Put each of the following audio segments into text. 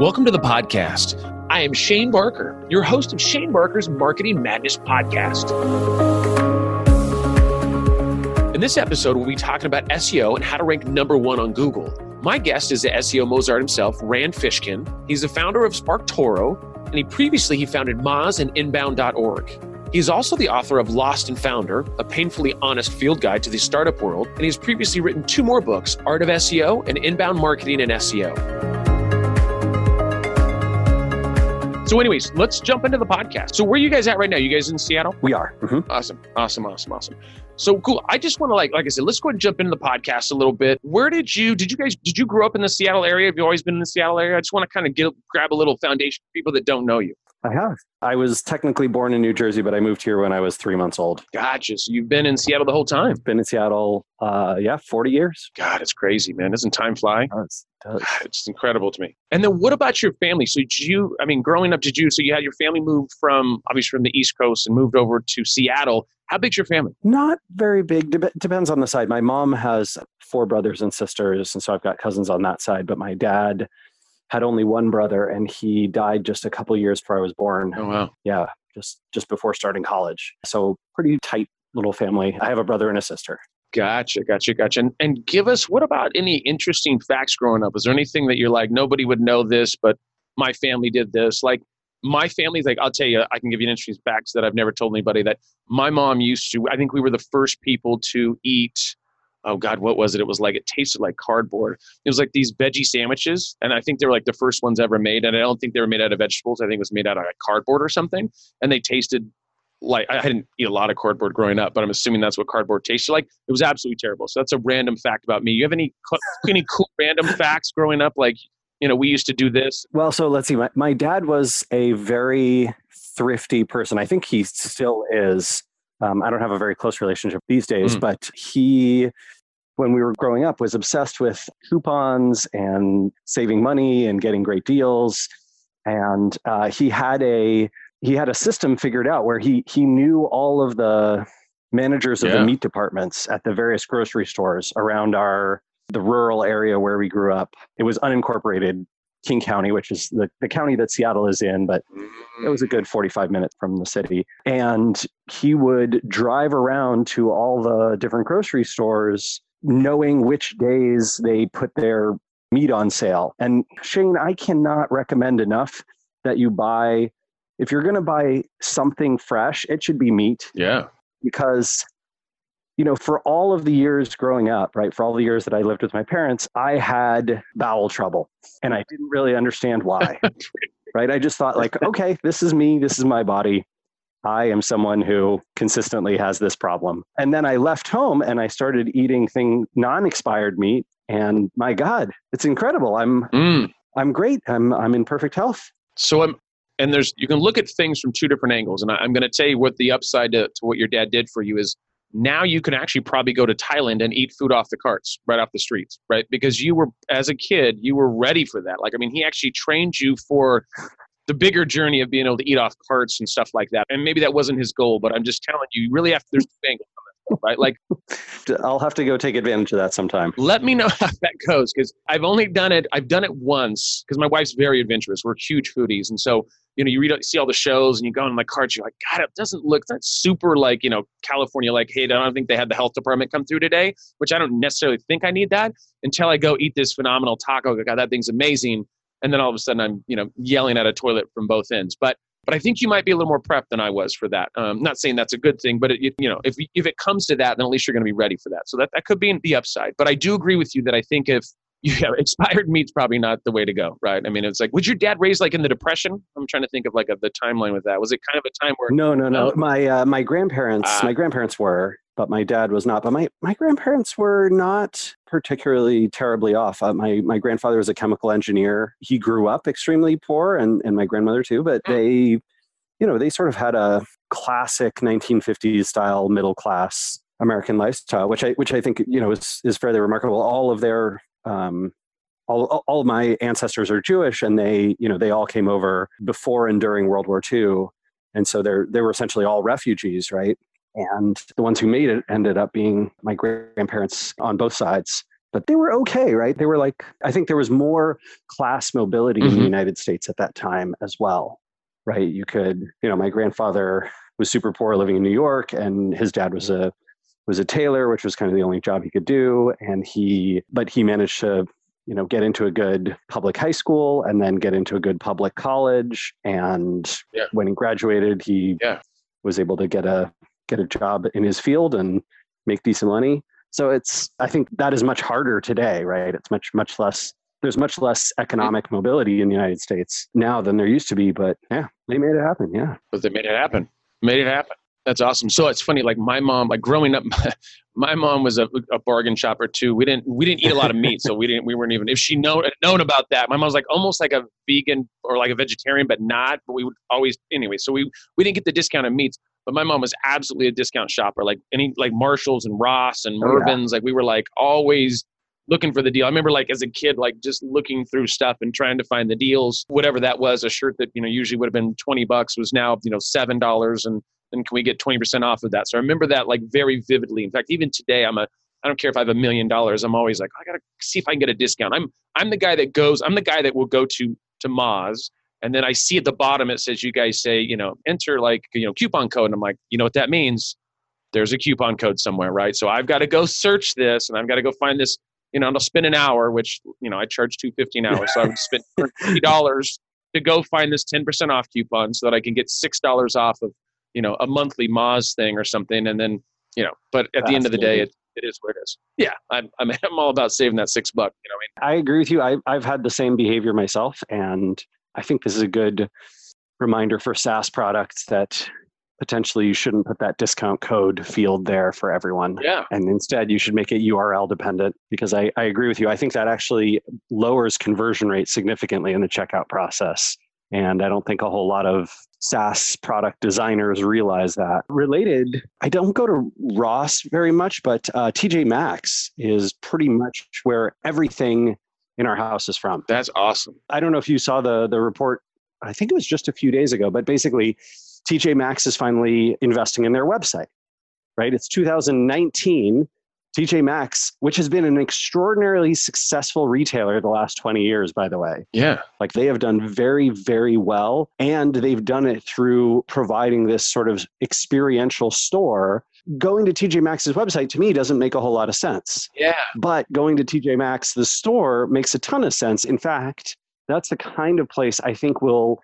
Welcome to the podcast. I am Shane Barker, your host of Shane Barker's Marketing Madness podcast. In this episode, we'll be talking about SEO and how to rank number one on Google. My guest is the SEO Mozart himself, Rand Fishkin. He's the founder of SparkToro, and he previously he founded Moz and Inbound.org. He is also the author of Lost and Founder, a painfully honest field guide to the startup world, and he's previously written two more books, Art of SEO and Inbound Marketing and SEO. So, anyways, let's jump into the podcast. So, where are you guys at right now? You guys in Seattle? We are. Mm-hmm. Awesome, awesome, awesome, awesome. So cool. I just want to like, like I said, let's go ahead and jump into the podcast a little bit. Where did you, did you guys, did you grow up in the Seattle area? Have you always been in the Seattle area? I just want to kind of get, grab a little foundation for people that don't know you. I have. I was technically born in New Jersey, but I moved here when I was three months old. Gotcha. So you've been in Seattle the whole time. Been in Seattle, uh, yeah, forty years. God, it's crazy, man. Doesn't time fly? It does, does. It's incredible to me. And then, what about your family? So, did you? I mean, growing up, did you? So you had your family move from obviously from the East Coast and moved over to Seattle. How big's your family? Not very big. Dep- depends on the side. My mom has four brothers and sisters, and so I've got cousins on that side. But my dad had only one brother, and he died just a couple years before I was born. Oh wow. Yeah, just just before starting college. So pretty tight little family. I have a brother and a sister. Gotcha, gotcha, gotcha. And, and give us what about any interesting facts growing up? Is there anything that you're like nobody would know this, but my family did this? Like my family's like I'll tell you, I can give you an interesting facts that I've never told anybody. That my mom used to. I think we were the first people to eat. Oh God, what was it? It was like it tasted like cardboard. It was like these veggie sandwiches, and I think they were like the first ones ever made. And I don't think they were made out of vegetables. I think it was made out of like cardboard or something. And they tasted like I didn't eat a lot of cardboard growing up, but I'm assuming that's what cardboard tasted like. It was absolutely terrible. So that's a random fact about me. You have any any cool random facts growing up? Like, you know, we used to do this. Well, so let's see. My, my dad was a very thrifty person. I think he still is. Um, I don't have a very close relationship these days, Mm. but he, when we were growing up, was obsessed with coupons and saving money and getting great deals. And uh, he had a he had a system figured out where he he knew all of the managers of Yeah. the meat departments at the various grocery stores around our the rural area where we grew up. It was unincorporated King County, which is the, the county that Seattle is in, but it was a good 45 minutes from the city. And he would drive around to all the different grocery stores, knowing which days they put their meat on sale. And Shane, I cannot recommend enough that you buy, if you're going to buy something fresh, it should be meat. Yeah. because you know for all of the years growing up right for all the years that i lived with my parents i had bowel trouble and i didn't really understand why right? I just thought like okay this is me this is my body. I am someone who consistently has this problem. And then i left home and i started eating thing non-expired meat and my god it's incredible. I'm Mm. i'm great. I'm i'm in perfect health. So I'm, and there's you can look at things from two different angles, and I, I'm going to tell you what the upside to, to what your dad did for you is. Now you can actually probably go to Thailand and eat food off the carts, right off the streets, right? Because you were, as a kid, you were ready for that. Like, I mean, he actually trained you for the bigger journey of being able to eat off carts and stuff like that. And maybe that wasn't his goal, but I'm just telling you, you really have to. There's two angles right? Like, i'll have to go take advantage of that sometime let me know how that goes because I've only done it. I've done it once because my wife's very adventurous. We're huge foodies, and so you know, you read, see all the shows, and you go on my carts. You're like, God, it doesn't look that super like you know California. Like, hey, I don't think they had the health department come through today, which I don't necessarily think I need that until I go eat this phenomenal taco. God, that thing's amazing. And then all of a sudden, I'm you know yelling at a toilet from both ends. But but I think you might be a little more prepped than I was for that. Um, not saying that's a good thing, but it, you know, if if it comes to that, then at least you're going to be ready for that. So that that could be the upside. But I do agree with you that I think if yeah, expired meat's probably not the way to go, right? I mean, it's like, was your dad raised like in the depression? I'm trying to think of like a, the timeline with that. Was it kind of a time where No, no, no. No? My uh, my grandparents, Ah. my grandparents were, but my dad was not. But my my grandparents were not particularly terribly off. Uh, my my grandfather was a chemical engineer. He grew up extremely poor, and and my grandmother too. But Hmm. they, you know, they sort of had a classic 1950s style middle class American lifestyle, which I which I think you know is is fairly remarkable. All of their um, all, all- all of my ancestors are Jewish, and they, you know, they all came over before and during World War II, and so they're they were essentially all refugees, right? And the ones who made it ended up being my grandparents on both sides. but they were okay, right? They were like, I think there was more class mobility mm-hmm. in the mm-hmm. United States at that time as well, right? You could, you know, my grandfather was super poor living in New York, and his dad was a was a tailor, which was kind of the only job he could do. And he, but he managed to, you know, get into a good public high school and then get into a good public college. And yeah. when he graduated, he yeah. was able to get a get a job in his field and make decent money. So it's, I think that is much harder today, right? It's much, much less, there's much less economic mobility in the United States now than there used to be. But yeah, they made it happen. Yeah. But they made it happen. Made it happen. That's awesome. So it's funny, like my mom, like growing up, my mom was a, a, bargain shopper too. We didn't we didn't eat a lot of meat, so we didn't we weren't even if she known known about that. My mom was like almost like a vegan or like a vegetarian, but not. But we would always anyway. So we we didn't get the discounted meats. But my mom was absolutely a discount shopper, like any like Marshalls and Ross and Mervyn's. Oh, yeah. Like we were like always looking for the deal. I remember like as a kid, like just looking through stuff and trying to find the deals. Whatever that was, a shirt that you know usually would have been twenty bucks was now you know seven dollars, and then can we get twenty percent off of that? So I remember that like very vividly. In fact, even today, I'm a I don't care if I have a million dollars. I'm always like oh, I gotta see if I can get a discount. I'm I'm the guy that goes. I'm the guy that will go to to Moz and then I see at the bottom it says you guys say, you know, enter like, you know, coupon code. And I'm like, you know what that means? There's a coupon code somewhere, right? So I've got to go search this and I've got to go find this, you know, and I'll spend an hour, which, you know, I charge two fifty an hour. so I would spend fifty dollars to go find this 10% off coupon so that I can get six dollars off of, you know, a monthly Moz thing or something. And then, you know, but at the end of the day, it, it is what it is. Yeah, I'm, I'm, I'm all about saving that six buck. You know, I, mean? I agree with you. I, I've had the same behavior myself, and I think this is a good reminder for SaaS products that potentially you shouldn't put that discount code field there for everyone. Yeah. And instead you should make it URL dependent because I, I agree with you. I think that actually lowers conversion rate significantly in the checkout process. And I don't think a whole lot of SaaS product designers realize that. Related, I don't go to Ross very much, but uh, TJ Maxx is pretty much where everything in our house is from. That's awesome. I don't know if you saw the the report. I think it was just a few days ago, but basically, TJ Maxx is finally investing in their website. Right? It's 2019. TJ Maxx, which has been an extraordinarily successful retailer the last 20 years, by the way. Yeah. Like they have done very, very well. And they've done it through providing this sort of experiential store going to TJ Maxx's website to me doesn't make a whole lot of sense. Yeah. But going to TJ Maxx, the store, makes a ton of sense. In fact, that's the kind of place I think will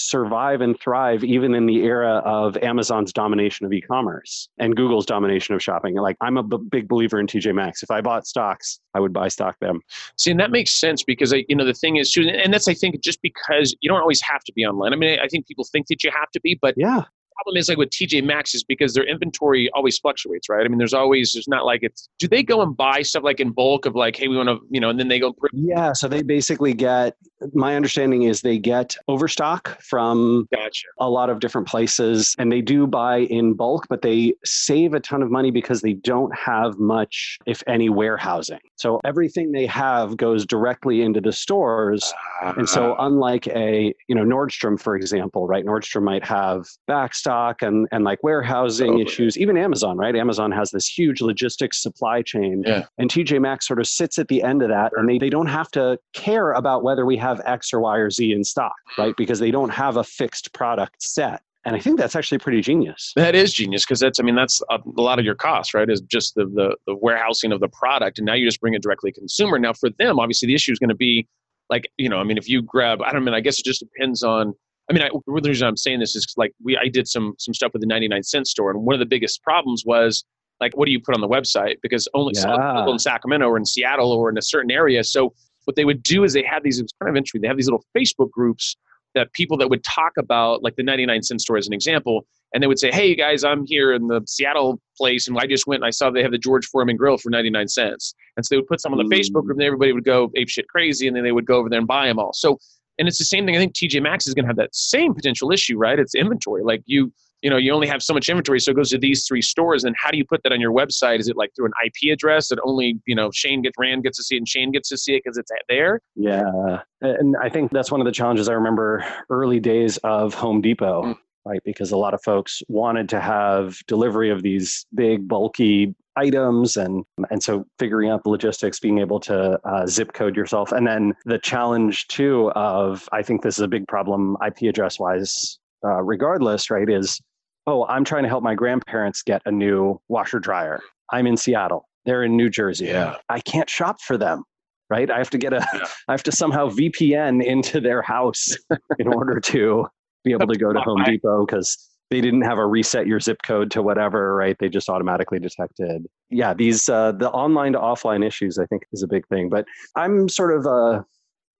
survive and thrive even in the era of Amazon's domination of e-commerce and Google's domination of shopping. Like I'm a b- big believer in TJ Maxx. If I bought stocks, I would buy stock them. See, and that makes sense because I, you know the thing is, and that's I think just because you don't always have to be online. I mean, I think people think that you have to be, but yeah, problem is like with TJ Maxx is because their inventory always fluctuates, right? I mean, there's always there's not like it's. Do they go and buy stuff like in bulk of like, hey, we want to, you know, and then they go. Yeah, so they basically get. My understanding is they get overstock from gotcha. a lot of different places, and they do buy in bulk, but they save a ton of money because they don't have much, if any, warehousing. So everything they have goes directly into the stores, uh, and so ah. unlike a you know Nordstrom, for example, right? Nordstrom might have backstock stock and, and like warehousing issues, even Amazon, right? Amazon has this huge logistics supply chain. Yeah. And TJ Maxx sort of sits at the end of that and they, they don't have to care about whether we have X or Y or Z in stock, right? Because they don't have a fixed product set. And I think that's actually pretty genius. That is genius because that's, I mean, that's a, a, lot of your cost, right? Is just the, the, the warehousing of the product. And now you just bring it directly to consumer. Now for them, obviously the issue is going to be like, you know, I mean, if you grab, I don't mean, I guess it just depends on I mean, I, the reason I'm saying this is like we I did some some stuff with the 99 cent store, and one of the biggest problems was like, what do you put on the website? Because only yeah. people in Sacramento or in Seattle or in a certain area. So what they would do is they had these. It's kind of interesting. They have these little Facebook groups that people that would talk about like the 99 cent store as an example and they would say hey guys i'm here in the seattle place and i just went and i saw they have the george foreman grill for 99 cents and so they would put some on the facebook group mm. and everybody would go ape shit crazy and then they would go over there and buy them all so and it's the same thing. I think TJ Maxx is going to have that same potential issue, right? It's inventory. Like you, you know, you only have so much inventory, so it goes to these three stores. And how do you put that on your website? Is it like through an IP address that only you know Shane gets Rand gets to see it and Shane gets to see it because it's there? Yeah, and I think that's one of the challenges I remember early days of Home Depot. Mm. Right, because a lot of folks wanted to have delivery of these big, bulky items and and so figuring out the logistics being able to uh, zip code yourself. And then the challenge too of i think this is a big problem ip address wise uh, regardless right is oh i'm trying to help my grandparents get a new washer dryer. I'm in seattle. They're in new jersey. Yeah. i can't shop for them right? I have to get a Yeah. I have to somehow vpn into their house in order to be able to go to home depot because they didn't have a reset your zip code to whatever, right? They just automatically detected. Yeah, these uh, the online to offline issues I think is a big thing. But I'm sort of a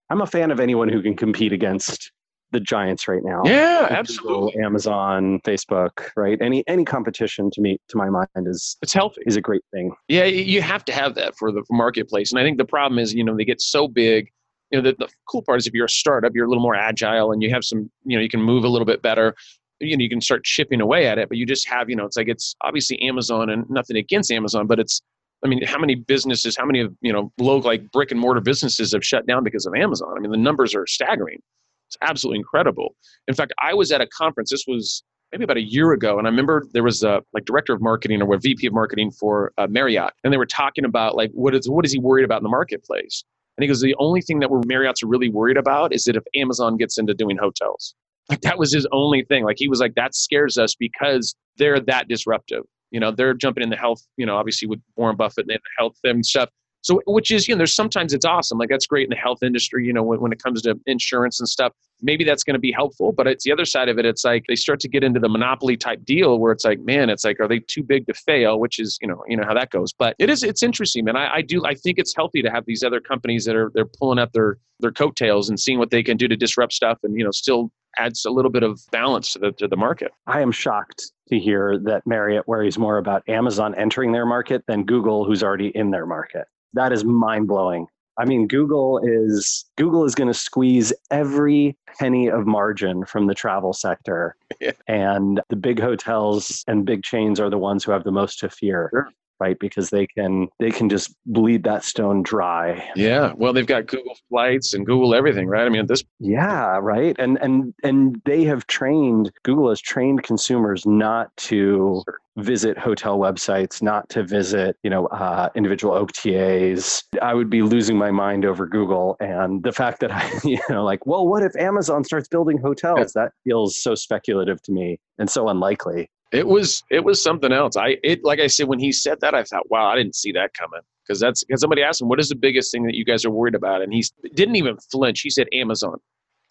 I'm a fan of anyone who can compete against the giants right now. Yeah, Google, absolutely. Amazon, Facebook, right? Any any competition to me to my mind is It's healthy. is a great thing. Yeah, you have to have that for the marketplace. And I think the problem is, you know, they get so big. You know, the, the cool part is if you're a startup, you're a little more agile and you have some, you know, you can move a little bit better. You know, you can start chipping away at it, but you just have, you know, it's like it's obviously Amazon and nothing against Amazon, but it's, I mean, how many businesses, how many of, you know, local like brick and mortar businesses have shut down because of Amazon? I mean, the numbers are staggering. It's absolutely incredible. In fact, I was at a conference. This was maybe about a year ago, and I remember there was a like director of marketing or VP of marketing for uh, Marriott, and they were talking about like what is what is he worried about in the marketplace? And he goes, the only thing that we're Marriott's are really worried about is that if Amazon gets into doing hotels, like that was his only thing. Like he was like that scares us because they're that disruptive. You know, they're jumping in the health. You know, obviously with Warren Buffett and the health and stuff. So, which is, you know, there's sometimes it's awesome. Like that's great in the health industry, you know, when, when it comes to insurance and stuff. Maybe that's going to be helpful, but it's the other side of it. It's like they start to get into the monopoly type deal where it's like, man, it's like, are they too big to fail? Which is, you know, you know how that goes. But it is, it's interesting, man. I, I do, I think it's healthy to have these other companies that are they're pulling up their their coattails and seeing what they can do to disrupt stuff, and you know, still adds a little bit of balance to the to the market. I am shocked to hear that Marriott worries more about Amazon entering their market than Google, who's already in their market. That is mind blowing. I mean, Google is Google is going to squeeze every penny of margin from the travel sector, Yeah. and the big hotels and big chains are the ones who have the most to fear, Sure. Right? Because they can they can just bleed that stone dry. Yeah, well, they've got Google Flights and Google everything, right? I mean, this Yeah, right. And and and they have trained Google has trained consumers not to visit hotel websites, not to visit, you know, uh, individual OTAs. I would be losing my mind over Google and the fact that I, you know, like, well, what if Amazon starts building hotels? That feels so speculative to me and so unlikely. It was it was something else. I it like I said when he said that, I thought, wow, I didn't see that coming. Because that's because somebody asked him, what is the biggest thing that you guys are worried about? And he didn't even flinch. He said Amazon.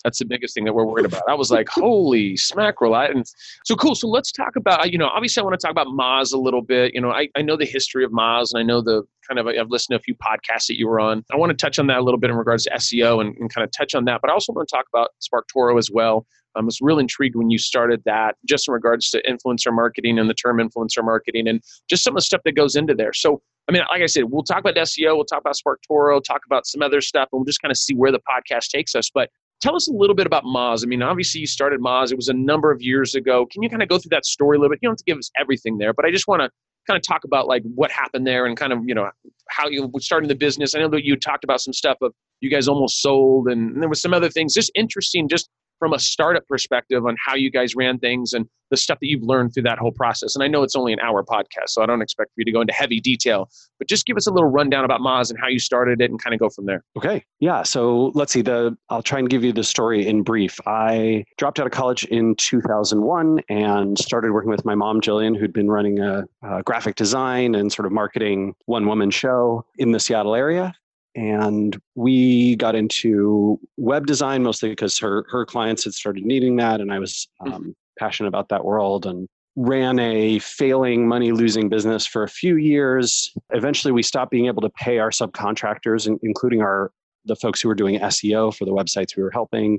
That's the biggest thing that we're worried about. I was like, holy smackerel. I, and so cool. So let's talk about, you know, obviously I want to talk about Moz a little bit. You know, I, I know the history of Moz and I know the kind of, I've listened to a few podcasts that you were on. I want to touch on that a little bit in regards to SEO and, and kind of touch on that. But I also want to talk about SparkToro as well. I was real intrigued when you started that, just in regards to influencer marketing and the term influencer marketing and just some of the stuff that goes into there. So, I mean, like I said, we'll talk about SEO, we'll talk about SparkToro, talk about some other stuff, and we'll just kind of see where the podcast takes us. But tell us a little bit about Moz. I mean, obviously you started Moz; it was a number of years ago. Can you kind of go through that story a little bit? You don't have to give us everything there, but I just want to kind of talk about like what happened there and kind of you know how you starting the business. I know that you talked about some stuff of you guys almost sold, and, and there was some other things. Just interesting, just from a startup perspective on how you guys ran things and the stuff that you've learned through that whole process. And I know it's only an hour podcast, so I don't expect for you to go into heavy detail, but just give us a little rundown about Moz and how you started it and kind of go from there. Okay. Yeah. So let's see. The I'll try and give you the story in brief. I dropped out of college in 2001 and started working with my mom, Gillian, who'd been running a, a graphic design and sort of marketing one woman show in the Seattle area. And we got into web design mostly because her her clients had started needing that, and I was um, passionate about that world and ran a failing money losing business for a few years. Eventually we stopped being able to pay our subcontractors including our the folks who were doing seo for the websites we were helping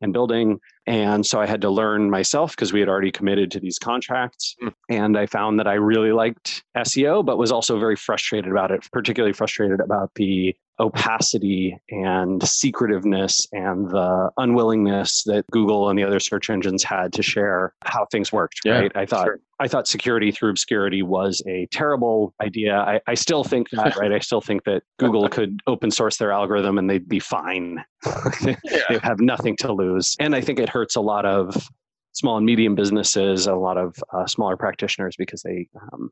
and building. And so i had to learn myself because we had already committed to these contracts Mm. and i found that i really liked seo but was also very frustrated about it particularly frustrated about the opacity and secretiveness and the unwillingness that Google and the other search engines had to share how things worked. Yeah, right? I thought sure. I thought security through obscurity was a terrible idea. I, I still think that, right? I still think that Google could open source their algorithm and they'd be fine. they have nothing to lose. And I think it hurts a lot of small and medium businesses, a lot of uh, smaller practitioners because they um,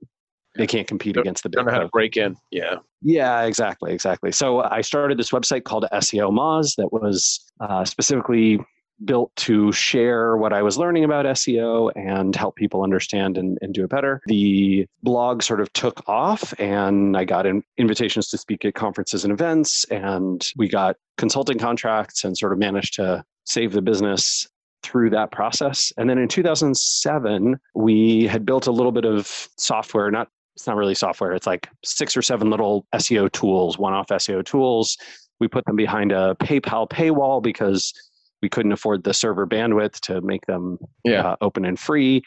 they can't compete Don't- against the big Don't know how to break in. Yeah. Yeah, exactly, exactly. So I started this website called SEOmoz that was uh, specifically built to share what I was learning about SEO and help people understand and, and do it better. The blog sort of took off, and I got in, invitations to speak at conferences and events, and we got consulting contracts and sort of managed to save the business through that process. And then in 2007, we had built a little bit of software, not it's not really software. It's like six or seven little SEO tools, one off SEO tools. We put them behind a PayPal paywall because we couldn't afford the server bandwidth to make them Yeah. uh, open and free.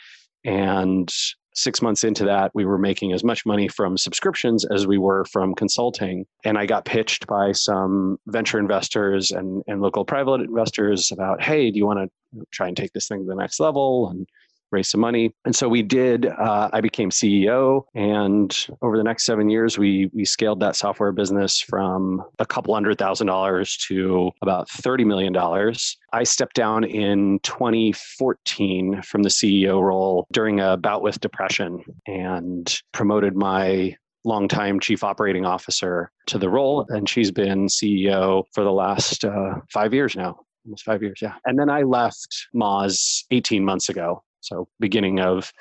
And six months into that, we were making as much money from subscriptions as we were from consulting. And I got pitched by some venture investors and, and local private investors about, hey, do you want to try and take this thing to the next level? And raise some money. And so we did. Uh, I became CEO, and over the next seven years, we we scaled that software business from a couple hundred thousand dollars to about thirty million dollars. I stepped down in 2014 from the CEO role during a bout with depression, and promoted my longtime chief operating officer to the role, and she's been CEO for the last uh, five years now. Almost five years, yeah. And then I left Moz 18 months ago so beginning of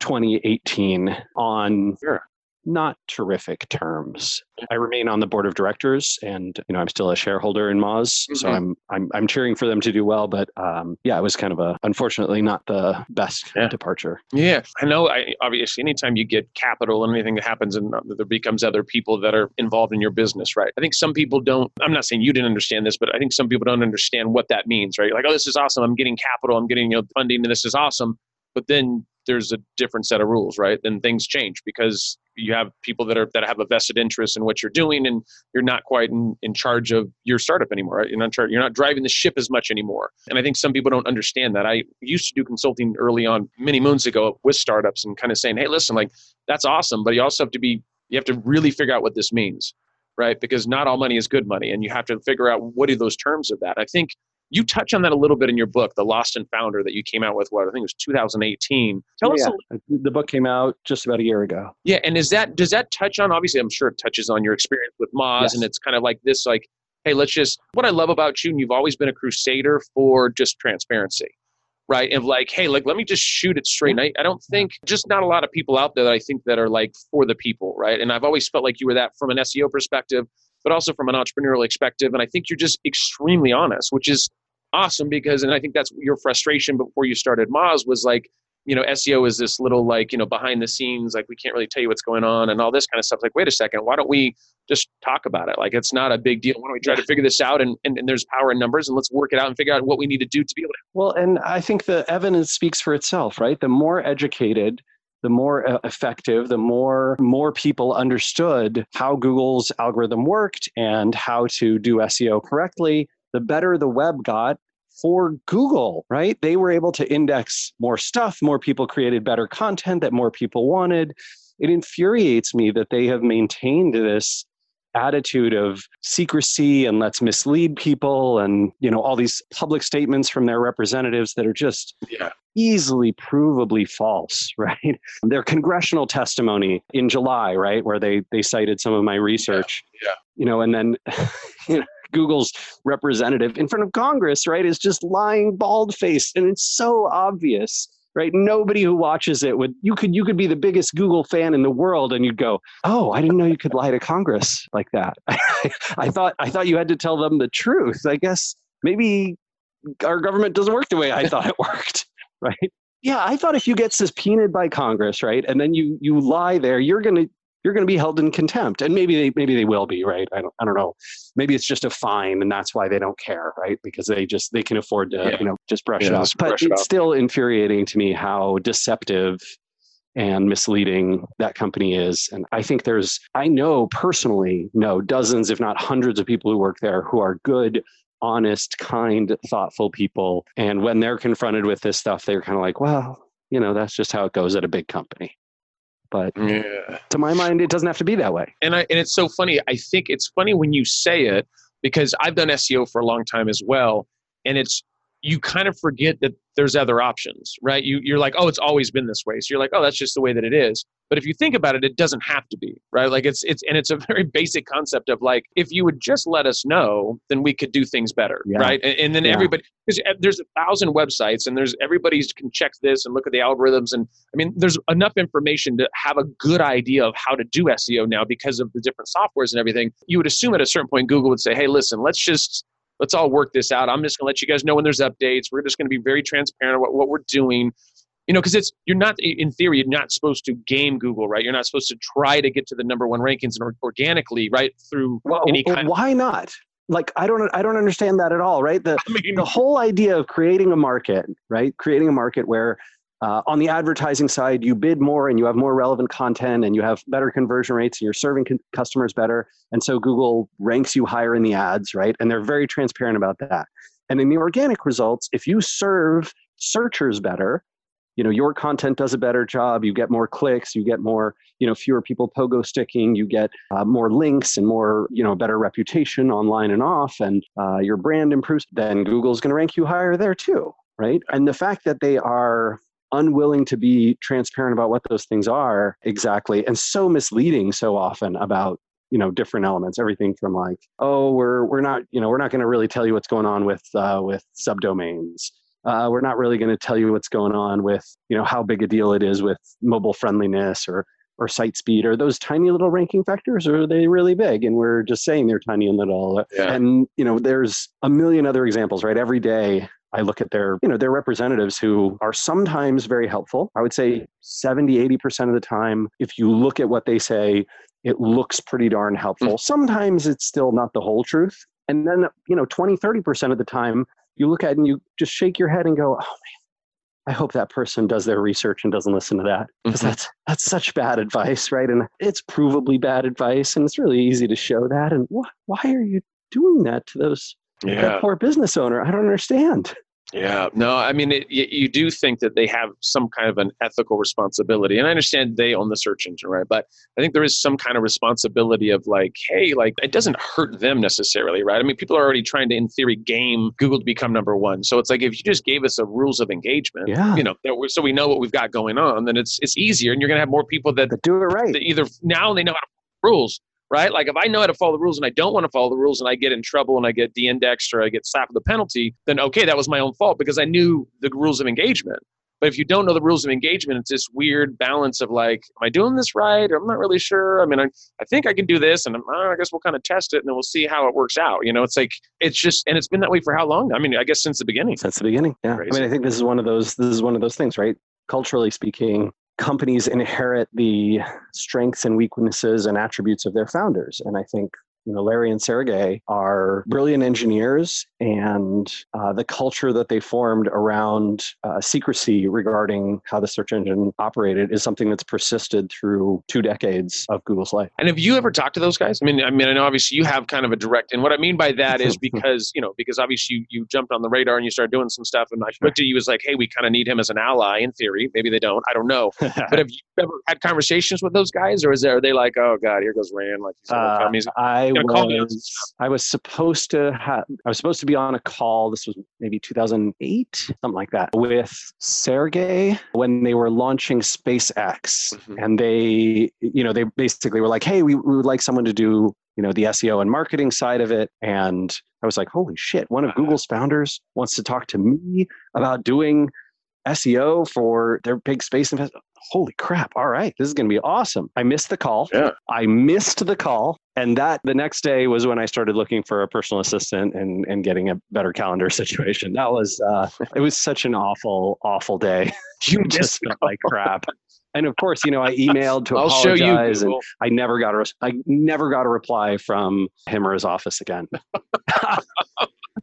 2018 on Sure. Not terrific terms. I remain on the board of directors and you know I'm still a shareholder in Moz so Mhm. I'm I'm I'm cheering for them to do well but um yeah it was kind of a unfortunately not the best Yeah. departure. Yeah, I know. I obviously, anytime you get capital and anything that happens, and there becomes other people that are involved in your business, right? I think some people don't. I'm not saying you didn't understand this, but I think some people don't understand what that means, right? Like, oh, this is awesome. I'm getting capital. I'm getting you know funding, and this is awesome. But then there's a different set of rules, right? Then things change because you have people that are that have a vested interest in what you're doing, and you're not quite in, in charge of your startup anymore. You're not char- you're not driving the ship as much anymore. And I think some people don't understand that. I used to do consulting early on, many moons ago, with startups, and kind of saying, "Hey, listen, like that's awesome, but you also have to be you have to really figure out what this means." Right, because not all money is good money, and you have to figure out what are those terms of that. I think you touch on that a little bit in your book, The Lost and Founder, that you came out with. What I think it was 2018. Tell us a Yeah, the book came out just about a year ago. yeah, and is that does that touch on? Obviously, I'm sure it touches on your experience with Moz, Yes. and it's kind of like this, like, hey, let's just. What I love about you, and you've always been a crusader for just transparency, right? And like, hey, like, let me just shoot it straight. And I, I don't think just not a lot of people out there that I think that are like for the people, right? And I've always felt like you were that from an SEO perspective, but also from an entrepreneurial perspective. And I think you're just extremely honest, which is awesome because, and I think that's your frustration before you started Moz was like you know, SEO is this little like, you know, behind the scenes, like we can't really tell you what's going on and all this kind of stuff. Like, wait a second, why don't we just talk about it? Like, it's not a big deal. Why don't we try to figure this out? And, and, and there's power in numbers and let's work it out and figure out what we need to do to be able to. Well, and I think the evidence speaks for itself, right? The more educated, the more uh, effective, the more more people understood how Google's algorithm worked and how to do SEO correctly, the better the web got for Google, right? They were able to index more stuff, more people created better content that more people wanted. It infuriates me that they have maintained this attitude of secrecy and let's mislead people and you know all these public statements from their representatives that are just Yeah. easily provably false right their congressional testimony in july right where they they cited some of my research yeah. you know and then you know google's representative in front of congress right is just lying bald faced and it's so obvious right? Nobody who watches it would you could you could be the biggest google fan in the world and you'd go oh i didn't know you could lie to congress like that. I thought i thought you had to tell them the truth. I guess maybe our government doesn't work the way i thought it worked right? Yeah i thought if you get subpoenaed by congress right and then you you lie there you're to you're going to be held in contempt and maybe they maybe they will be right? I don't i don't know. Maybe it's just a fine and that's why they don't care right? Because they just they can afford to Yeah. you know just brush Yeah, it off but brush it's still infuriating to me how deceptive and misleading that company is and i think there's i know personally know dozens if not hundreds of people who work there who are good honest kind thoughtful people and when they're confronted with this stuff they're kind of like well you know that's just how it goes at a big company but Yeah. to my mind it doesn't have to be that way And I, and it's so funny. I think it's funny when you say it because I've done SEO for a long time as well. And it's, you kind of forget that there's other options, right? You, you're like, oh, it's always been this way. So you're like, oh, that's just the way that it is. But if you think about it, it doesn't have to be, right? Like it's, it's, and it's a very basic concept of like, if you would just let us know, then we could do things better, yeah. right? And, and then yeah. everybody, because eh, there's a thousand websites and there's everybody can check this and look at the algorithms. And I mean, there's enough information to have a good idea of how to do SEO now because of the different softwares and everything. You would assume at a certain point, Google would say, hey, listen, let's just, let's all work this out. I'm just going to let you guys know when there's updates. We're just going to be very transparent about what we're doing. You know, because it's you're not in theory you're not supposed to game Google, right? You're not supposed to try to get to the number one rankings and organically, right? Through well, any kind. Why not? Like I don't I don't understand that at all, right? The I mean, the whole idea of creating a market, right? Creating a market where uh, on the advertising side, you bid more and you have more relevant content and you have better conversion rates and you're serving con- customers better. And so Google ranks you higher in the ads, right? And they're very transparent about that. And in the organic results, if you serve searchers better, you know your content does a better job you get more clicks you get more you know fewer people pogo sticking you get uh, more links and more you know better reputation online and off and uh, your brand improves then google's going to rank you higher there too right and the fact that they are unwilling to be transparent about what those things are exactly and so misleading so often about you know different elements everything from like oh we're we're not you know we're not going to really tell you what's going on with uh, with subdomains. Uh, we're not really going to tell you what's going on with you know how big a deal it is with mobile friendliness or or site speed are those tiny little ranking factors or are they really big? And we're just saying they're tiny and little. Yeah. and you know there's a million other examples right? Every day I look at their, you know, their representatives who are sometimes very helpful. I would say 70, 80% of the time, if you look at what they say, it looks pretty darn helpful. Mm. Sometimes it's still not the whole truth. And then, you know, 20, 30% of the time, you look at it and you just shake your head and go, oh man, I hope that person does their research and doesn't listen to that because mm-hmm. that's that's such bad advice, right? And it's provably bad advice, and it's really easy to show that. And wh- why are you doing that to those yeah. poor business owner. I don't understand. Yeah, no, I mean, it, you do think that they have some kind of an ethical responsibility, and I understand they own the search engine, right? But I think there is some kind of responsibility of like, hey, like it doesn't hurt them necessarily, right? I mean, people are already trying to, in theory, game Google to become number one. So it's like if you just gave us a rules of engagement, yeah. you know, so we know what we've got going on, then it's it's easier, and you're going to have more people that, that do it right. That either now they know how to rules right? Like if I know how to follow the rules and I don't want to follow the rules and I get in trouble and I get de-indexed or I get slapped with a penalty, then okay, that was my own fault because I knew the rules of engagement. But if you don't know the rules of engagement, it's this weird balance of like, am I doing this right? Or I'm not really sure. I mean, I, I think I can do this, and oh, I guess we'll kind of test it, and then we'll see how it works out. You know, it's like it's just, and it's been that way for how long? I mean, I guess since the beginning. Since the beginning, yeah. Crazy. I mean, I think this is one of those. This is one of those things, right? Culturally speaking, companies inherit the strengths and weaknesses and attributes of their founders. And I think you know, Larry and Sergey are brilliant engineers, and uh, the culture that they formed around uh, secrecy regarding how the search engine operated is something that's persisted through two decades of Google's life. And have you ever talked to those guys? I mean, I mean, I know obviously you have kind of a direct, and what I mean by that is because you know, because obviously you, you jumped on the radar and you started doing some stuff, and I looked at you as like, hey, we kind of need him as an ally in theory. Maybe they don't, I don't know. but have you ever had conversations with those guys, or is there are they like, oh god, here goes Rand, like he's, uh, he's I was, I was supposed to have, I was supposed to be on a call. This was maybe 2008, something like that, with Sergey when they were launching SpaceX. Mm-hmm. And they, you know, they basically were like, hey, we, we would like someone to do, you know, the SEO and marketing side of it. And I was like, holy shit, one of Google's founders wants to talk to me about doing SEO for their big space investment holy crap all right this is going to be awesome. I missed the call. Yeah. i missed the call and that the next day was when i started looking for a personal assistant and, and getting a better calendar situation. That was uh, it was such an awful awful day. You just felt like crap. And of course you know i emailed to I'll apologize show you, and i never got a i never got a reply from him or his office again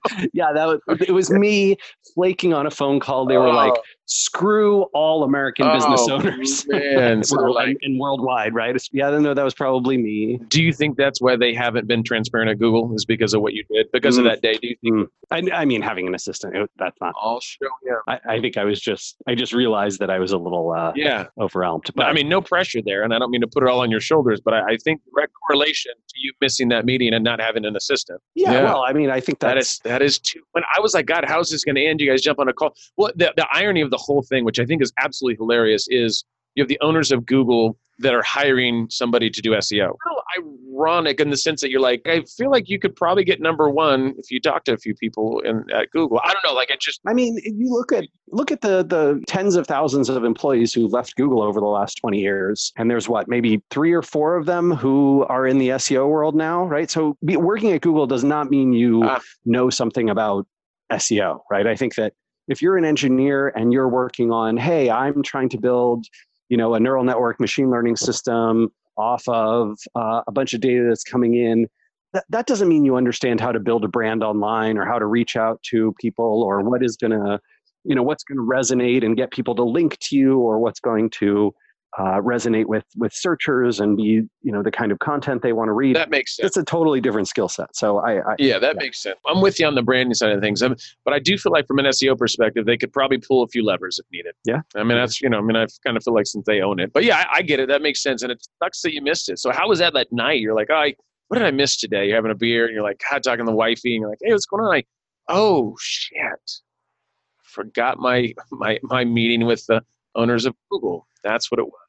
yeah, that was it was me flaking on a phone call. They were like, oh. Screw all American business Oh, owners. man. So like- and, worldwide, right? Yeah, know. that was probably me. Do you think that's why they haven't been transparent at Google? Is because of what you did? Because of Mm. that day? Do you think? I, I mean, having an assistant, it, that's not. I'll show you. I, I think I was just, I just realized that I was a little uh, Yeah. overwhelmed. But, I mean, no pressure there, and I don't mean to put it all on your shoulders, but I, I think direct correlation to you missing that meeting and not having an assistant. yeah, yeah. well, I mean, I think That that is, that is too. When I was like, God, how's this going to end? You guys jump on a call. Well, the the irony of the whole thing, which I think is absolutely hilarious, is you have the owners of Google that are hiring somebody to do SEO. Ironic in the sense that you're like, I feel like you could probably get number one if you talk to a few people in at Google. I don't know, like it just I mean, if you look at look at the the tens of thousands of employees who left Google over the last 20 years, and there's what maybe three or four of them who are in the SEO world now, right? So be, working at Google does not mean you Ah. know something about SEO, right? I think that if you're an engineer and you're working on, hey, I'm trying to build, you know, a neural network machine learning system off of uh, a bunch of data that's coming in that, that doesn't mean you understand how to build a brand online or how to reach out to people or what is going to you know what's going to resonate and get people to link to you or what's going to uh, resonate with with searchers and be you know the kind of content they want to read that makes sense. it's a totally different skill set so i, I Yeah, that Yeah. makes sense. I'm with you on the branding side of things, um, but I do feel like from an SEO perspective, they could probably pull a few levers if needed. Yeah. I mean, that's you know, I mean, I kind of feel like since they own it, but yeah, I, I get it. That makes sense, and it sucks that you missed it. So how was that that night? You're like, oh, I, what did I miss today? You're having a beer, and you're like, God, talking to the wifey, and you're like, hey, what's going on? Like, oh shit, forgot my my my meeting with the owners of Google. That's what it was.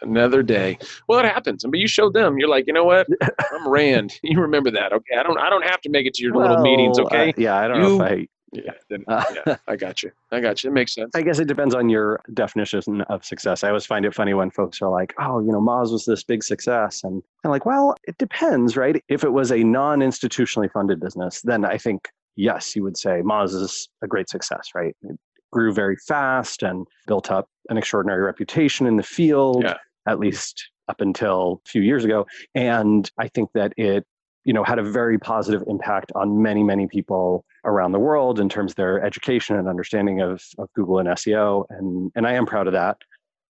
Another day. Well, it happens. But you showed them. You're like, you know what? I'm Rand. You remember that, okay? I don't. I don't have to make it to your little meetings, okay? uh, yeah i don't You- know if i yeah, then, Uh, yeah. I got you. I got you. It makes sense. I guess it depends on your definition of success. I always find it funny when folks are like, "Oh, you know, Moz was this big success," and I'm like, "Well, it depends, right? If it was a non-institutionally funded business, then I think yes, you would say Moz is a great success, right? Grew very fast and built up an extraordinary reputation in the field, Yeah. at least up until a few years ago, and I think that it." You know, had a very positive impact on many, many people around the world in terms of their education and understanding of, of Google and SEO. And, and I am proud of that.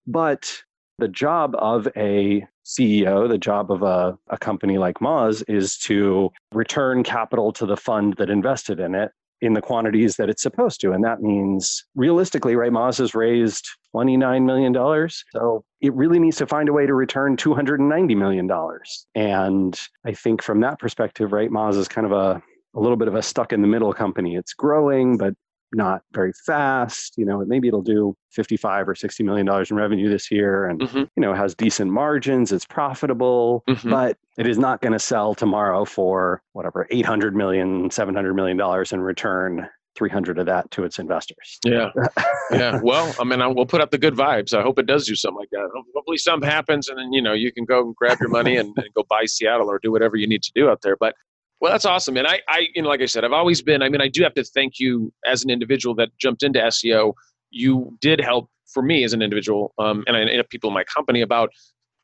But the job of a CEO, the job of a, a company like Moz is to return capital to the fund that invested in it in the quantities that it's supposed to. And that means realistically, right, Moz has raised $29 million. So it really needs to find a way to return $290 million. And I think from that perspective, right, Moz is kind of a a little bit of a stuck in the middle company. It's growing, but not very fast. You know, maybe it'll do 55 or 60 million dollars in revenue this year and Mhm. you know, has decent margins, it's profitable, Mhm. but it is not going to sell tomorrow for whatever 800 million, 700 million dollars and return 300 of that to its investors. Yeah. Yeah. Well, I mean, I, we'll put up the good vibes. I hope it does do something like that. Hopefully, something happens, and then you know you can go and grab your money and, and go buy Seattle or do whatever you need to do out there. But well, that's awesome. And I, I, you know, like I said, I've always been. I mean, I do have to thank you as an individual that jumped into SEO. You did help for me as an individual, um, and I and people in my company about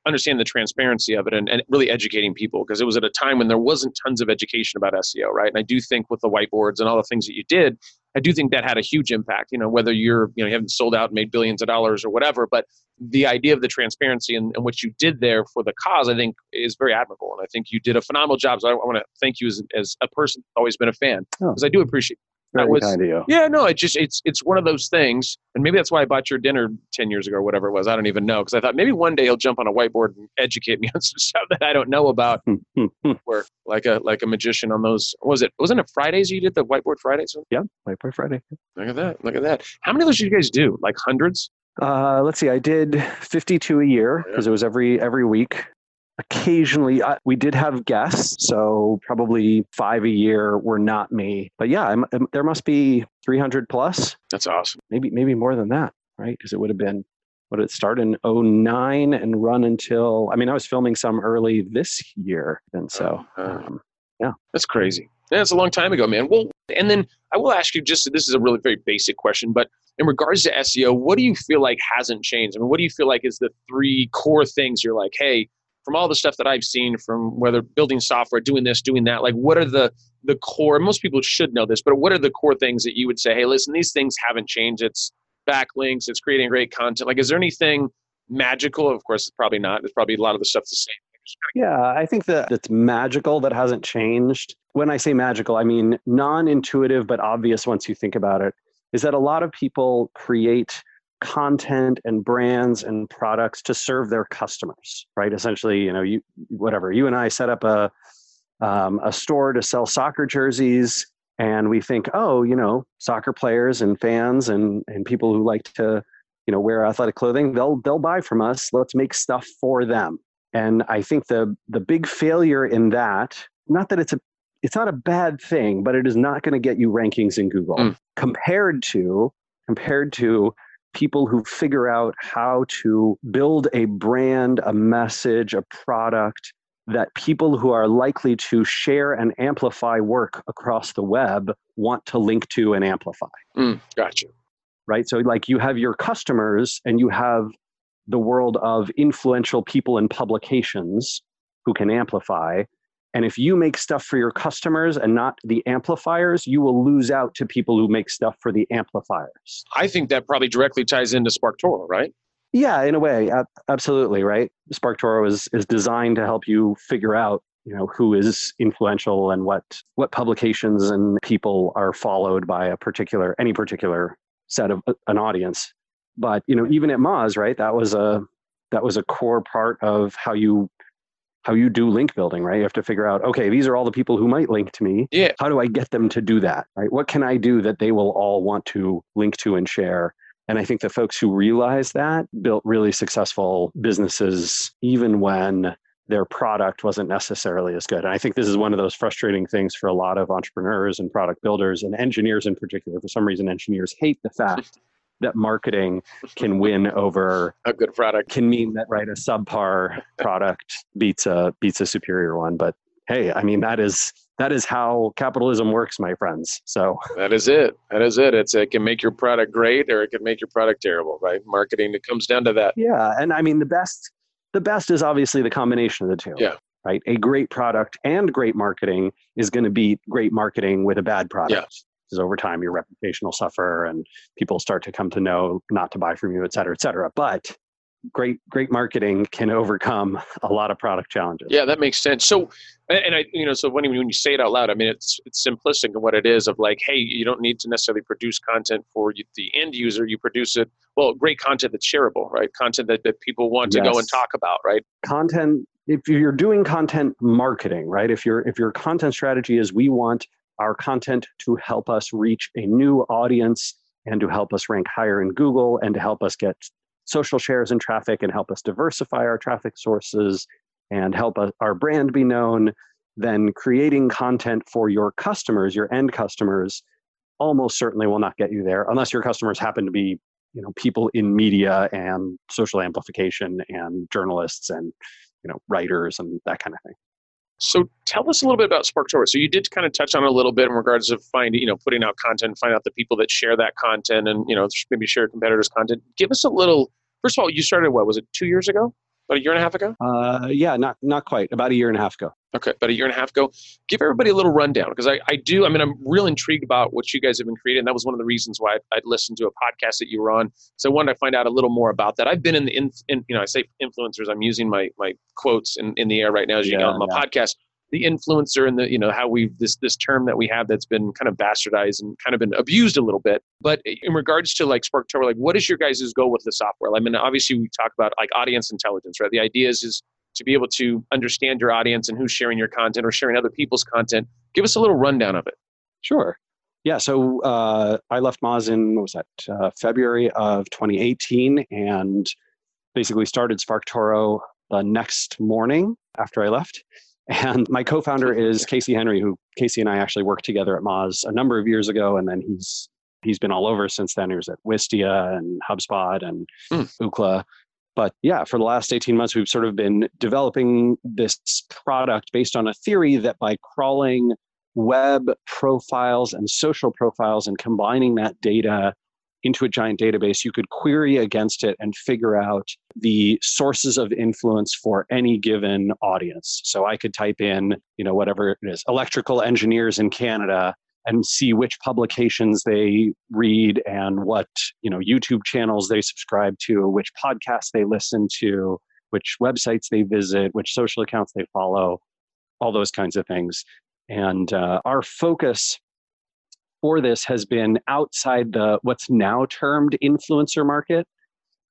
understanding the transparency of it and, and really educating people because it was at a time when there wasn't tons of education about SEO, right? And I do think with the whiteboards and all the things that you did, I do think that had a huge impact. You know, whether you're, you know, you haven't sold out and made billions of dollars or whatever, but the idea of the transparency and, and what you did there for the cause, I think, is very admirable. And I think you did a phenomenal job. So I, I want to thank you as, as a person always been a fan Oh. because I do appreciate. Very was- kind of you. Yeah, no, it just it's it's one of those things, and maybe that's why I bought your dinner ten years ago or whatever it was. I don't even know because I thought maybe one day he'll jump on a whiteboard and educate me on some stuff that I don't know about. Where like a like a magician on those was it wasn't it Fridays you did the whiteboard Fridays? yeah, Whiteboard Friday. Look at that! Look at that! How many of those did you guys do? Like hundreds? Uh, let's see. I did 52 a year Yeah. because it was every every week. Occasionally, uh, we did have guests, so probably five a year were not me. But yeah, I'm, I'm- there must be 300 plus, That's awesome. maybe maybe more than that, right? Because it would have been what did it start in 09 and run until I mean I was filming some early this year, and so Uh, um, That's crazy. Yeah, it's a long time ago, man. Well, and then I will ask you just this is a really very basic question, but in regards to SEO, what do you feel like hasn't changed? I mean, what do you feel like is the three core things you're like, hey, from all the stuff that I've seen from whether building software, doing this, doing that, like what are the the core most people should know this, but what are the core things that you would say, hey, listen, these things haven't changed. It's backlinks, it's creating great content. Like is there anything magical? Of course, it's probably not. There's probably a lot of the stuff the same. Yeah, I think that it's magical that hasn't changed. When I say magical, I mean non intuitive, but obvious once you think about it, is that a lot of people create content and brands and products to serve their customers, right? Essentially, you know, you whatever you and I set up a um, a store to sell soccer jerseys, and we think, oh, you know, soccer players and fans and and people who like to, you know, wear athletic clothing, they'll they'll buy from us. Let's make stuff for them. And I think the the big failure in that, not that it's a it's not a bad thing, but it is not going to get you rankings in Google mm. compared to compared to people who figure out how to build a brand, a message, a product that people who are likely to share and amplify work across the web want to link to and amplify. Mm, gotcha. Right. So, like, you have your customers and you have the world of influential people and publications who can amplify. And if you make stuff for your customers and not the amplifiers, you will lose out to people who make stuff for the amplifiers. I think that probably directly ties into SparkToro, right? Yeah, in a way, absolutely, right? SparkToro is is designed to help you figure out, you know, who is influential and what what publications and people are followed by a particular any particular set of uh, an audience. But you know, even at Moz, right? That was a that was a core part of how you how you do link building, right? You have to figure out, okay, these are all the people who might link to me. Yeah. How do I get them to do that? Right? What can I do that they will all want to link to and share? And I think the folks who realize that built really successful businesses, even when their product wasn't necessarily as good. And I think this is one of those frustrating things for a lot of entrepreneurs and product builders and engineers in particular. For some reason, engineers hate the fact that marketing can win over a good product. can mean that right a subpar product beats a beats a superior one. But hey i mean that is that is how capitalism works my friends. So that is it. That is it. It's it can make your product great or it can make your product terrible right? Marketing it comes down to that. Yeah and i mean the best the best is obviously the combination of the two yeah. right? A great product and great marketing is going to beat great marketing with a bad product. Yeah because over time your reputation will suffer and people start to come to know not to buy from you, et cetera, et cetera. But great great marketing can overcome a lot of product challenges. Yeah that makes sense. So and i you know so when, when you say it out loud i mean it's it's simplistic in what it is of like hey you don't need to necessarily produce content for the end user. You produce it well great content that's shareable right? Content that, that people want to yes. go and talk about right? Content if you're doing content marketing right? If your if your content strategy is we want our content to help us reach a new audience and to help us rank higher in Google and to help us get social shares and traffic and help us diversify our traffic sources and help us, our brand be known, then creating content for your customers, your end customers, almost certainly will not get you there unless your customers happen to be you know people in media and social amplification and journalists and you know writers and that kind of thing so tell us a little bit about SparkToro. So you did kind of touch on a little bit in regards of finding, you know, putting out content, find out the people that share that content, and you know, maybe share competitors' content. Give us a little. First of all, you started what was it two years ago? About a year and a half ago? Uh, yeah, not not quite. About a year and a half ago. Okay, about a year and a half ago. Give everybody a little rundown because I, I do. I mean, I'm real intrigued about what you guys have been creating. That was one of the reasons why I, would listened to a podcast that you were on. So I wanted to find out a little more about that. I've been in the in, in you know I say influencers. I'm using my my quotes in, in the air right now as you yeah, know on my yeah. podcast the influencer and the you know how we this this term that we have that's been kind of bastardized and kind of been abused a little bit. But in regards to like SparkToro like what is your guys' goal with the software? I mean obviously we talk about like audience intelligence right? The idea is is to be able to understand your audience and who's sharing your content or sharing other people's content. Give us a little rundown of it. Sure. Yeah so uh, i left moz in what was that uh, february of 2018 and basically started SparkToro the next morning after i left and my co-founder is Casey Henry, who Casey and I actually worked together at Moz a number of years ago, and then he's he's been all over since then. He was at Wistia and HubSpot and mm. Ookla. But yeah, for the last 18 months, we've sort of been developing this product based on a theory that by crawling web profiles and social profiles and combining that data into a giant database, you could query against it and figure out the sources of influence for any given audience. So I could type in, you know, whatever it is, electrical engineers in Canada and see which publications they read and what, you know, YouTube channels they subscribe to, which podcasts they listen to, which websites they visit, which social accounts they follow, all those kinds of things. And uh, our focus for this has been outside the what's now termed influencer market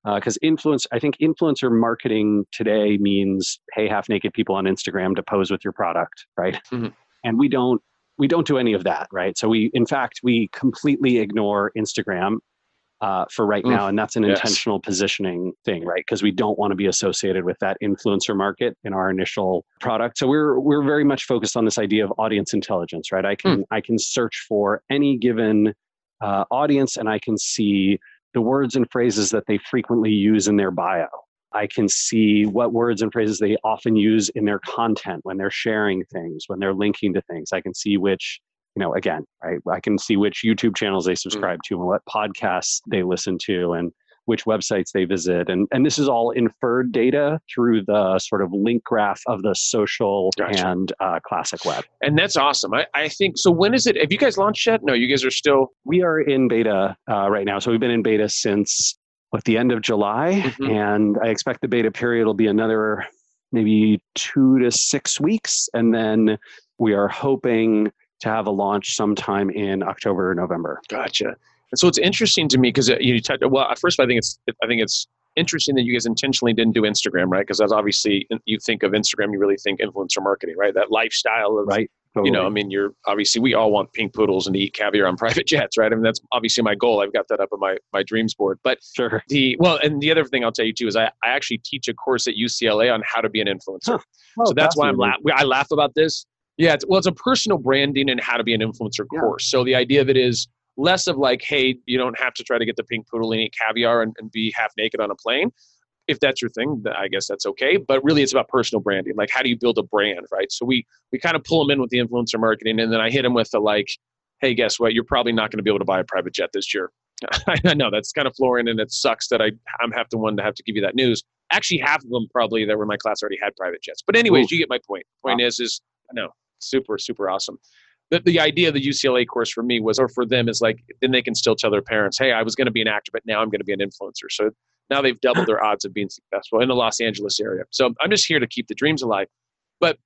because uh, influence i think influencer marketing today means pay half naked people on instagram to pose with your product right? Mm-hmm. and we don't we don't do any of that right? So we in fact we completely ignore instagram uh, for right now, and that's an yes. intentional positioning thing, right? Because we don't want to be associated with that influencer market in our initial product. So we're we're very much focused on this idea of audience intelligence, right? I can mm. I can search for any given uh, audience, and I can see the words and phrases that they frequently use in their bio. I can see what words and phrases they often use in their content when they're sharing things, when they're linking to things. I can see which you know, again, right, I can see which YouTube channels they mm. subscribe mm. to and what podcasts they listen to and which websites they visit. And, and this is all inferred data through the sort of link graph of the social gotcha. and uh, classic web. And that's awesome. I, I think so. When is it? Have you guys launched yet? No, you guys are still. We are in beta uh, right now. So we've been in beta since what the end of July. Mm-hmm. And I expect the beta period will be another maybe two to six weeks. And then we are hoping to have a launch sometime in October or November. Gotcha. And so it's interesting to me because uh, you talked. Well, first, I think it's I think it's interesting that you guys intentionally didn't do Instagram, right? Because that's obviously you think of Instagram, you really think influencer marketing, right? That lifestyle of right. Totally. You know, I mean, you're obviously we all want pink poodles and to eat caviar on private jets, right? I mean, that's obviously my goal. I've got that up on my my dreams board. But sure. the well, and the other thing I'll tell you too is I, I actually teach a course at UCLA on how to be an influencer. Huh. Oh, so that's why I'm la- I laugh about this yeah, it's, well, it's a personal branding and how to be an influencer yeah. course. So the idea of it is less of like, hey, you don't have to try to get the pink poodle and eat caviar and, and be half naked on a plane. If that's your thing, I guess that's okay. But really, it's about personal branding. Like, how do you build a brand, right? So we we kind of pull them in with the influencer marketing, and then I hit them with the like, hey, guess what? You're probably not going to be able to buy a private jet this year. I know that's kind of flooring, and it sucks that I I'm have to one to have to give you that news. Actually, half of them probably that were in my class already had private jets. But anyways, Ooh. you get my point. Point wow. is, is no, super super awesome. The, the idea of the ucla course for me was or for them is like then they can still tell their parents hey i was going to be an actor but now i'm going to be an influencer. So now they've doubled their odds of being successful in the los angeles area. So i'm just here to keep the dreams alive. But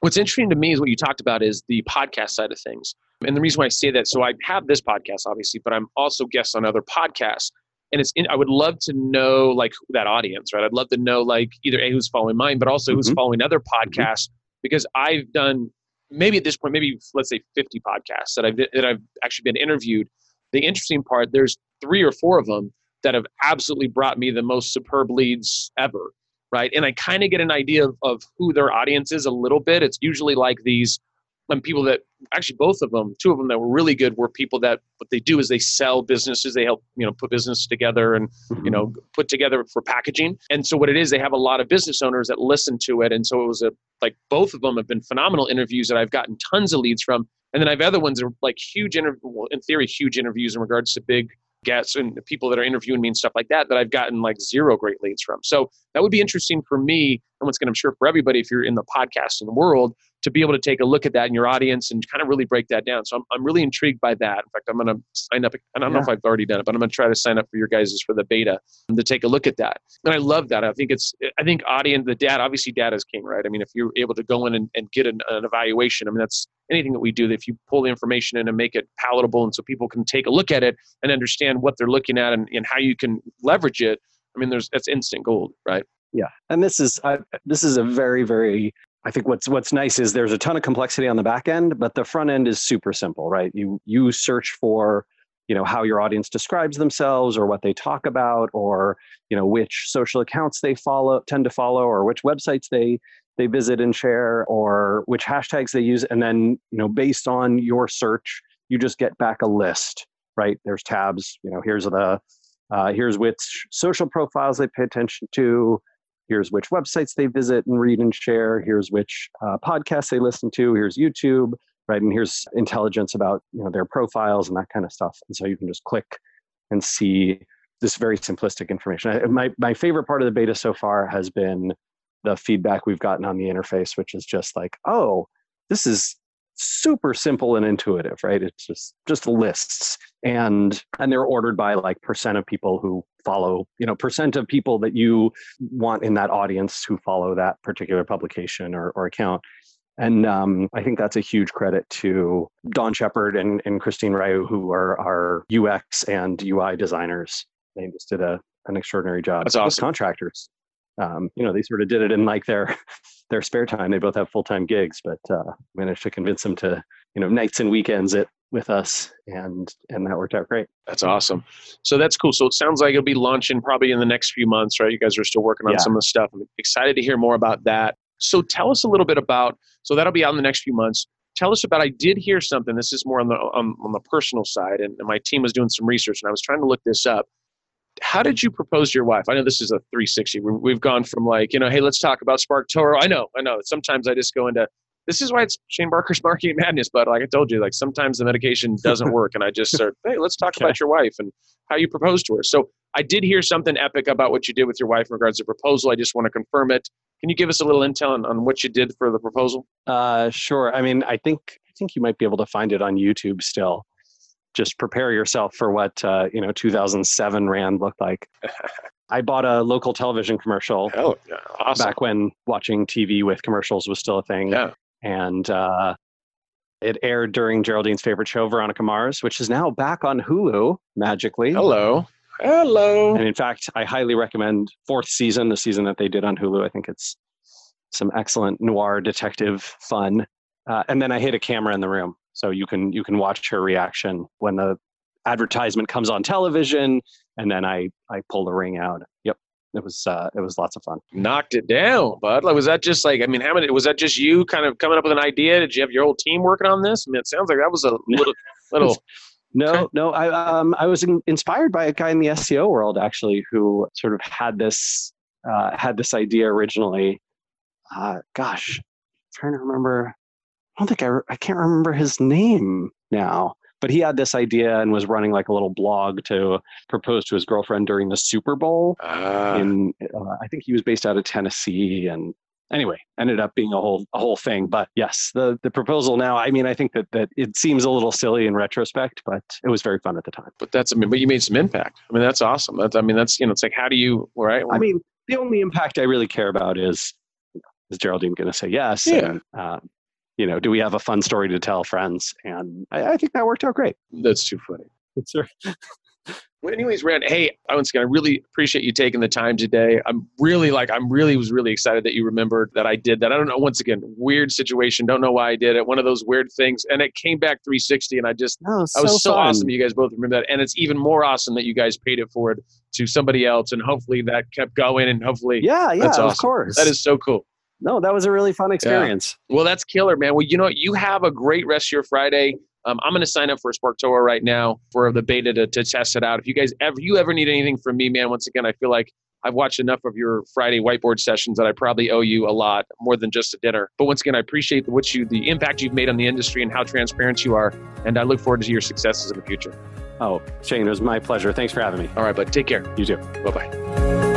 what's interesting to me is what you talked about is the podcast side of things. And the reason why i say that so i have this podcast obviously but i'm also guest on other podcasts. And it's in, i would love to know like that audience right? I'd love to know like either a who's following mine but also mm-hmm. who's following other podcasts because i've done maybe at this point, maybe let's say 50 podcasts that I've that I've actually been interviewed. The interesting part, there's three or four of them that have absolutely brought me the most superb leads ever, right? And I kind of get an idea of, of who their audience is a little bit. It's usually like these and people that actually both of them two of them that were really good were people that what they do is they sell businesses they help you know put business together and you know mm-hmm. put together for packaging and so what it is they have a lot of business owners that listen to it and so it was a like both of them have been phenomenal interviews that i've gotten tons of leads from and then i have other ones that are like huge interview well, in theory huge interviews in regards to big guests and people that are interviewing me and stuff like that that I've gotten like zero great leads from. So that would be interesting for me and what's going to I'm sure for everybody if you're in the podcasting world to be able to take a look at that in your audience and kind of really break that down. So I'm, I'm really intrigued by that. In fact, I'm going to sign up. I don't yeah. know if I've already done it, but I'm going to try to sign up for your guys' for the beta to take a look at that. And I love that. I think it's, I think audience, the data, obviously data is king, right? I mean, if you're able to go in and, and get an, an evaluation, I mean, that's anything that we do. That if you pull the information in and make it palatable and so people can take a look at it and understand what they're looking at and, and how you can leverage it. I mean, there's, that's instant gold, right? Yeah, and this is uh, this is a very very I think what's what's nice is there's a ton of complexity on the back end, but the front end is super simple, right? You you search for you know how your audience describes themselves or what they talk about or you know which social accounts they follow tend to follow or which websites they they visit and share or which hashtags they use and then you know based on your search you just get back a list right there's tabs you know here's the uh, here's which social profiles they pay attention to here's which websites they visit and read and share. Here's which uh, podcasts they listen to. Here's youtube right? And here's intelligence about you know their profiles and that kind of stuff. And so you can just click and see this very simplistic information. I, my my favorite part of the beta so far has been the feedback we've gotten on the interface, which is just like, oh, this is super simple and intuitive, right? It's just just lists, and and they're ordered by like percent of people who follow, you know, percent of people that you want in that audience who follow that particular publication or, or account. And um, I think that's a huge credit to Don Shepard and, and Christine Ryu, who are our UX and UI designers. They just did a, an extraordinary job. That's awesome. contractors. Um, you know, they sort of did it in like their their spare time. They both have full time gigs, but uh, managed to convince them to, you know, nights and weekends it with us, and and that worked out great. That's awesome. So that's cool. So it sounds like it'll be launching probably in the next few months, right? You guys are still working on Yeah. some of the stuff. I'm excited to hear more about that. So tell us a little bit about. So that'll be out in the next few months. Tell us about. I did hear something. This is more on the on, on the personal side, and, and my team was doing some research, and I was trying to look this up. How did you propose to your wife? I know this is a 360. We- We've gone from like, you know, hey, let's talk about SparkToro. I know, I know. Sometimes I just go into this is why it's Shane Barker's marketing madness. But like I told you, like sometimes the medication doesn't work, and I just start, hey, let's talk Okay. about your wife and how you proposed to her. So I did hear something epic about what you did with your wife in regards to proposal. I just want to confirm it. Can you give us a little intel on, on what you did for the proposal? Uh, sure. I mean, I think I think you might be able to find it on YouTube still. Just prepare yourself for what uh, you know 2007 Rand looked like. I bought a local television commercial Hell, yeah, awesome. back when watching TV with commercials was still a thing, Yeah. and uh, it aired during Geraldine's favorite show, Veronica Mars, which is now back on Hulu magically. Hello. Hello. And in fact, I highly recommend fourth season, the season that they did on Hulu. I think it's some excellent noir detective fun. Uh, and then I hid a camera in the room, so you can you can watch her reaction when the advertisement comes on television, and then I I pull the ring out. Yep, it was uh, it was lots of fun. Knocked it down, bud. Like, was that just like, I mean, how many, was that just you kind of coming up with an idea? Did you have your whole team working on this? I mean, it sounds like that was a little, little, No, no, I um I was in, inspired by a guy in the SEO world actually who sort of had this uh, had this idea originally. Uh, gosh, trying to remember. I don't think I I can't remember his name now, but he had this idea and was running like a little blog to propose to his girlfriend during the Super Bowl. uh, in uh, I think he was based out of Tennessee and anyway ended up being a whole a whole thing but yes the the proposal now I mean I think that that it seems a little silly in retrospect but it was very fun at the time but that's, I mean, but you made some impact. I mean, that's awesome. That's, I mean, that's, you know, it's like, how do you, right? I mean the only impact I really care about is is Geraldine going to say yes Yeah. and uh, you know do we have a fun story to tell friends and I, I think that worked out great that's too funny. Sure. Well, anyways, Rand, hey, once again, I really appreciate you taking the time today. I'm really like, I'm really was really excited that you remembered that I did that. I don't know. Once again, weird situation. Don't know why I did it. One of those weird things, and it came back 360, and I just, no, I was so awesome. You guys both remember that, and it's even more awesome that you guys paid it forward to somebody else, and hopefully that kept going, and hopefully yeah yeah That's of course that is so cool. No that was a really fun experience Well, that's killer, man. Well, you know, what? you have a great rest of your Friday. Um, I'm going to sign up for SparkToro right now for the beta to, to test it out. If you guys ever you ever need anything from me, man, once again, I feel like I've watched enough of your Friday whiteboard sessions that I probably owe you a lot more than just a dinner. But once again, I appreciate what you the impact you've made on the industry and how transparent you are, and I look forward to your successes in the future. oh Shane it was my pleasure thanks for having me All right, but take care. you too Bye bye.